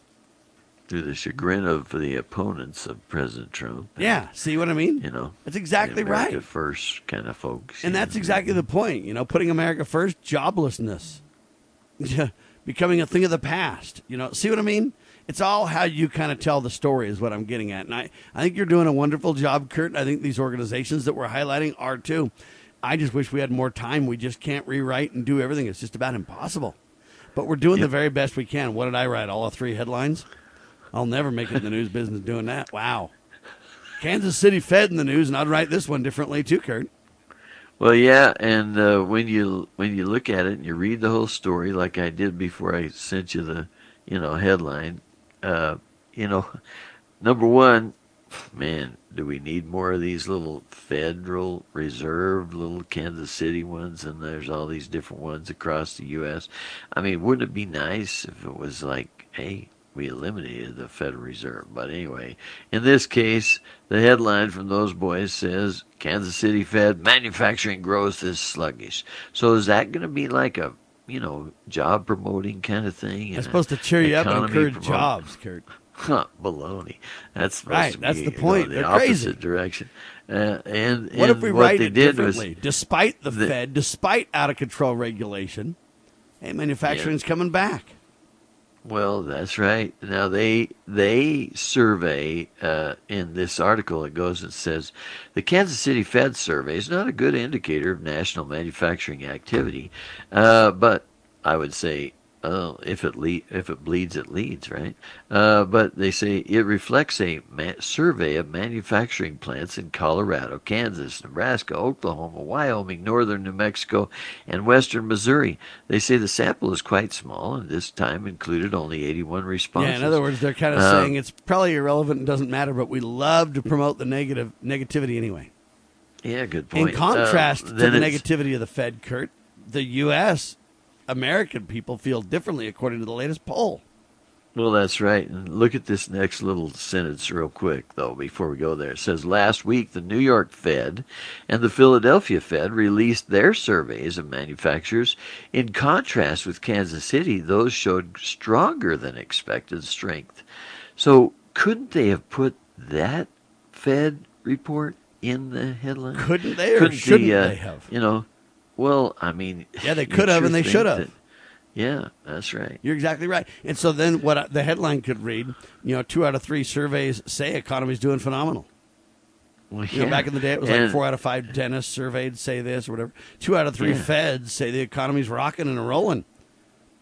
To the chagrin of the opponents of President Trump. Yeah, see what I mean? You know, That's exactly right. First kind of folks. And that's exactly the point. You know, putting America first, joblessness, becoming a thing of the past. You know, see what I mean? It's all how you kind of tell the story, is what I'm getting at. And I, I think you're doing a wonderful job, Kurt. I think these organizations that we're highlighting are too. I just wish we had more time. We just can't rewrite and do everything. It's just about impossible. But we're doing the very best we can. What did I write? All three headlines? I'll never make it in the news business doing that. Wow. Kansas City Fed in the news, and I'd write this one differently too, Kurt. Well, yeah, and uh, when you when you look at it and you read the whole story, like I did before I sent you the, you know, headline, uh, you know, number one, man, do we need more of these little Federal Reserve, little Kansas City ones, and there's all these different ones across the U.S. I mean, wouldn't it be nice if it was like, hey, we eliminated the Federal Reserve. But anyway, in this case, the headline from those boys says Kansas City Fed manufacturing growth is sluggish. So is that going to be like a you know job promoting kind of thing? It's supposed to cheer you up and encourage promote- jobs, Kurt. Huh, baloney. That's supposed Right, that's the point. the They're opposite crazy. direction. Uh, and What if we what write they it did was differently? Despite the, the- Fed, despite out of control regulation, hey, manufacturing's coming back. Well, that's right. Now they they survey uh, in this article. It goes and says the Kansas City Fed survey is not a good indicator of national manufacturing activity, uh, but I would say. Uh, if it le- if it bleeds, it leads, right? Uh, but they say it reflects a ma- survey of manufacturing plants in Colorado, Kansas, Nebraska, Oklahoma, Wyoming, northern New Mexico, and western Missouri. They say the sample is quite small, and this time included only 81 responses. Yeah, in other words, they're kind of Uh, saying it's probably irrelevant and doesn't matter, but we love to promote the negative negativity anyway. Yeah, good point. In contrast Uh, to the negativity of the Fed, Kurt, the U.S. American people feel differently according to the latest poll. Well, that's right. And look at this next little sentence real quick, though, before we go there. It says last week the New York Fed and the Philadelphia Fed released their surveys of manufacturers. In contrast with Kansas City, those showed stronger than expected strength. So, couldn't they have put that Fed report in the headline? Couldn't they, or Couldn't shouldn't the, uh, they have? You know, well, I mean, Yeah, they could have and they should have. that- Yeah, that's right. You're exactly right. And so then what the headline could read, you know, two out of three surveys say economy's doing phenomenal. Well, You know, back in the day, it was And- like four out of five dentists surveyed say this or whatever. Two out of three Yeah. feds say the economy's rocking and rolling.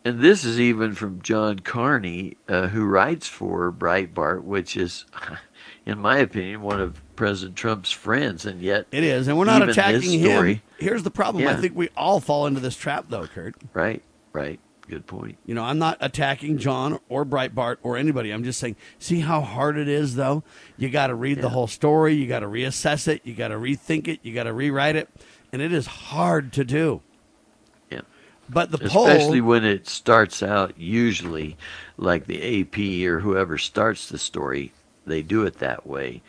And this is even from John Carney, uh, who writes for Breitbart, which is, in my opinion, one of President Trump's friends. And yet, It is, and we're not attacking him. Here's the problem. I think we all fall into this trap, though, Kurt. Right, right. Good point. You know, I'm not attacking John or Breitbart or anybody. I'm just saying, see how hard it is, though? You got to read the whole story. You got to reassess it. You got to rethink it. You got to rewrite it. And it is hard to do. Yeah. But the Especially poll. when it starts out, usually, like the AP or whoever starts the story, they do it that way.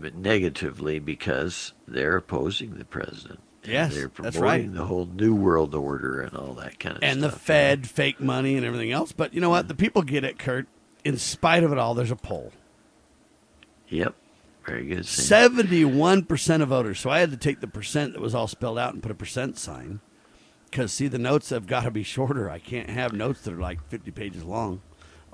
But negatively because they're opposing the president. Yes, they're that's promoting right. the whole new world order and all that kind of and stuff. And the Fed, fake money, and everything else. But you know what? The people get it, Kurt. In spite of it all, there's a poll. Yep, very good. Seventy-one percent of voters. So I had to take the percent that was all spelled out and put a percent sign. Because see, the notes have got to be shorter. I can't have notes that are like fifty pages long.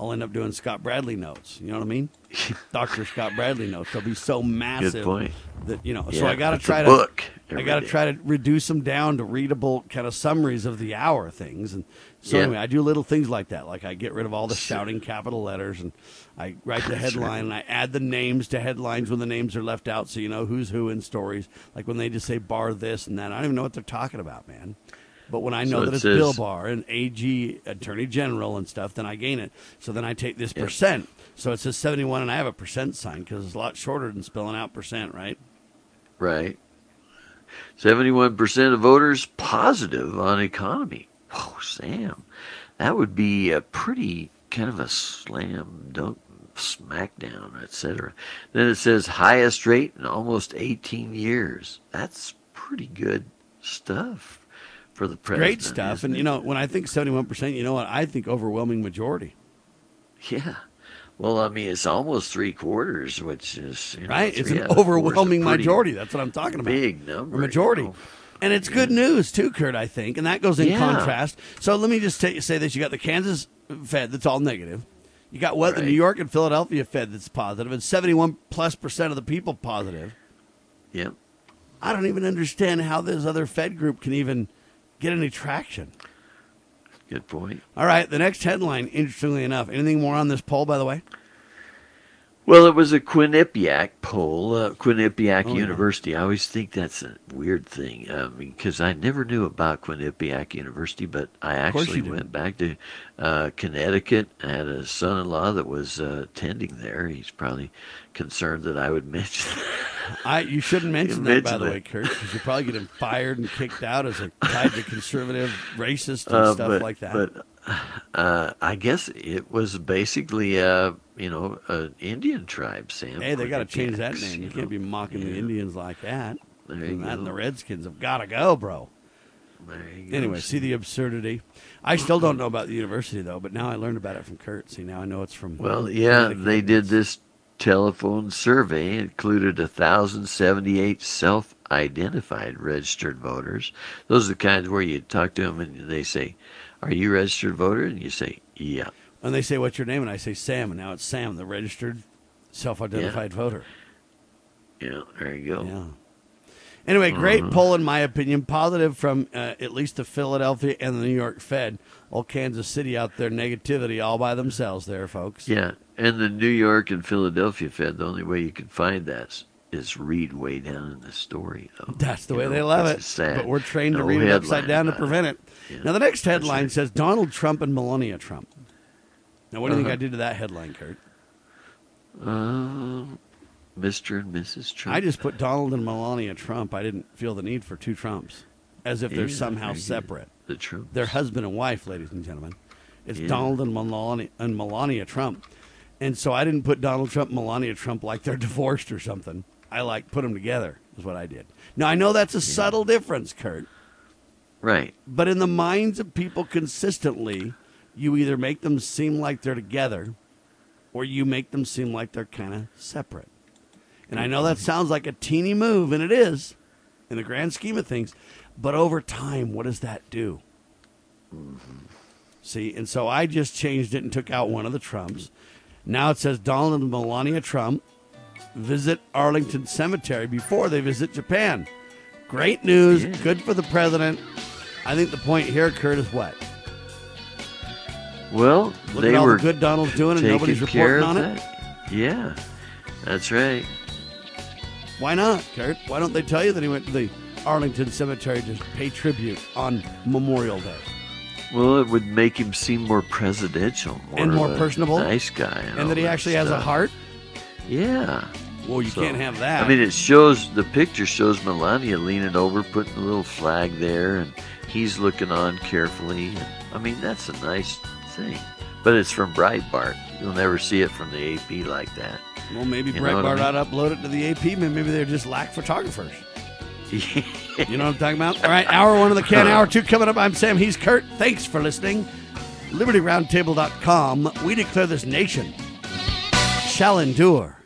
I'll end up doing Scott Bradley notes. You know what I mean? Doctor Scott Bradley notes. They'll be so massive point. that you know. so I got to try to book I got to try to reduce them down to readable kind of summaries of the hour things. And so Yeah. anyway, I do little things like that. Like I get rid of all the shouting capital letters and I write the headline and I add the names to headlines when the names are left out so you know who's who in stories. Like when they just say bar this and that. I don't even know what they're talking about, man. But when I know So that it it's says- Bill Barr and AG, Attorney General and stuff, then I gain it. So then I take this percent. So it says 71 and I have a percent sign because it's a lot shorter than spelling out percent, right? Right. Seventy-one percent of voters positive on economy. Oh, Sam, that would be a pretty kind of a slam dunk, smackdown, etc. Then it says highest rate in almost eighteen years. That's pretty good stuff for the president. Great stuff. And, you know, when I think 71%, you know what? I think overwhelming majority. Yeah. Well, I mean, it's almost three quarters, which is you know, right? It's an out of four is a overwhelming majority. That's what I'm talking about. Big number. A you majority. know. And it's good news too, Kurt. I think, and that goes in Yeah. contrast. So let me just say this: you got the Kansas Fed that's all negative. You got what the New York and Philadelphia Fed that's positive, and 71 plus percent of the people positive. Yep. I don't even understand how this other Fed group can even get any traction. Good point. All right, the next headline. Interestingly enough, anything more on this poll, by the way? Well, it was a Quinnipiac poll, uh, Quinnipiac Oh, yeah. University. I always think that's a weird thing because I never knew about Quinnipiac University, but I actually went back to uh, Connecticut. I had a son-in-law that was uh, attending there. He's probably concerned that I would mention. I you shouldn't mention You that by the that. way, Kurt, because you're probably getting fired and kicked out as a tied to conservative, racist, and Uh, stuff but, like that. But uh, I guess it was basically, uh, you know, an Indian tribe, Sam. hey, they got to change that name. You know. can't be mocking the Indians like that. There you and that and the Redskins have got to go, bro. There you go, Anyway, see the absurdity. I still don't know about the university though, but now I learned about it from Kurt. See, now I know it's from. Well, yeah, they did this telephone survey. Included 1,078 self-identified registered voters. Those are the kinds where you talk to them and they say, "Are you a registered voter?" And you say, "Yeah." And they say, "What's your name?" And I say Sam, and now it's Sam, the registered, self-identified voter. Yeah, there you go. Yeah. Anyway, great Mhm. poll in my opinion. Positive from uh, at least the Philadelphia and the New York Fed. Old Kansas City out there, negativity all by themselves there, folks. Yeah, and the New York and Philadelphia Fed. The only way you can find that is read way down in the story, though. That's the You way know, they love it. sad. But we're trained to read it upside down to prevent it. Yeah. Now, the next headline says Donald Trump and Melania Trump. Now, what do you think Uh-huh. I did to that headline, Kurt? Uh, Mr. and Mrs. Trump. I just put Donald and Melania Trump. I didn't feel the need for two Trumps, as if they're Yeah, somehow separate. The Trumps. They're husband and wife, ladies and gentlemen. It's Yeah. Donald and Melania, and Melania Trump. And so I didn't put Donald Trump and Melania Trump like they're divorced or something. I like put them together, is what I did. Now, I know that's a subtle difference, Kurt. Right. But in the minds of people consistently, you either make them seem like they're together or you make them seem like they're kind of separate. And I know that sounds like a teeny move, and it is in the grand scheme of things. But over time, what does that do? See, and so I just changed it and took out one of the Trumps. Now it says Donald and Melania Trump visit Arlington Cemetery before they visit Japan. Great news. Good for the president. I think the point here, Kurt, is what? Well, Look they at all were the good Donald's doing and nobody's reporting on it. Yeah, that's right. Why not, Kurt? Why don't they tell you that he went to the Arlington Cemetery to pay tribute on Memorial Day? Well, it would make him seem more presidential, more And more personable? nice guy, And all that he actually has a heart? Yeah. Well, you can't have that. I mean, it shows the picture shows Melania leaning over, putting a little flag there, and he's looking on carefully. And, I mean, that's a nice thing. But it's from Breitbart. You'll never see it from the AP like that. Well, maybe You know what I Breitbart ought to upload it to the AP. Maybe they're just lack photographers. You know what I'm talking about? All right, hour one of the can, hour two coming up. I'm Sam. He's Kurt. Thanks for listening. LibertyRoundtable.com. We declare this nation shall endure.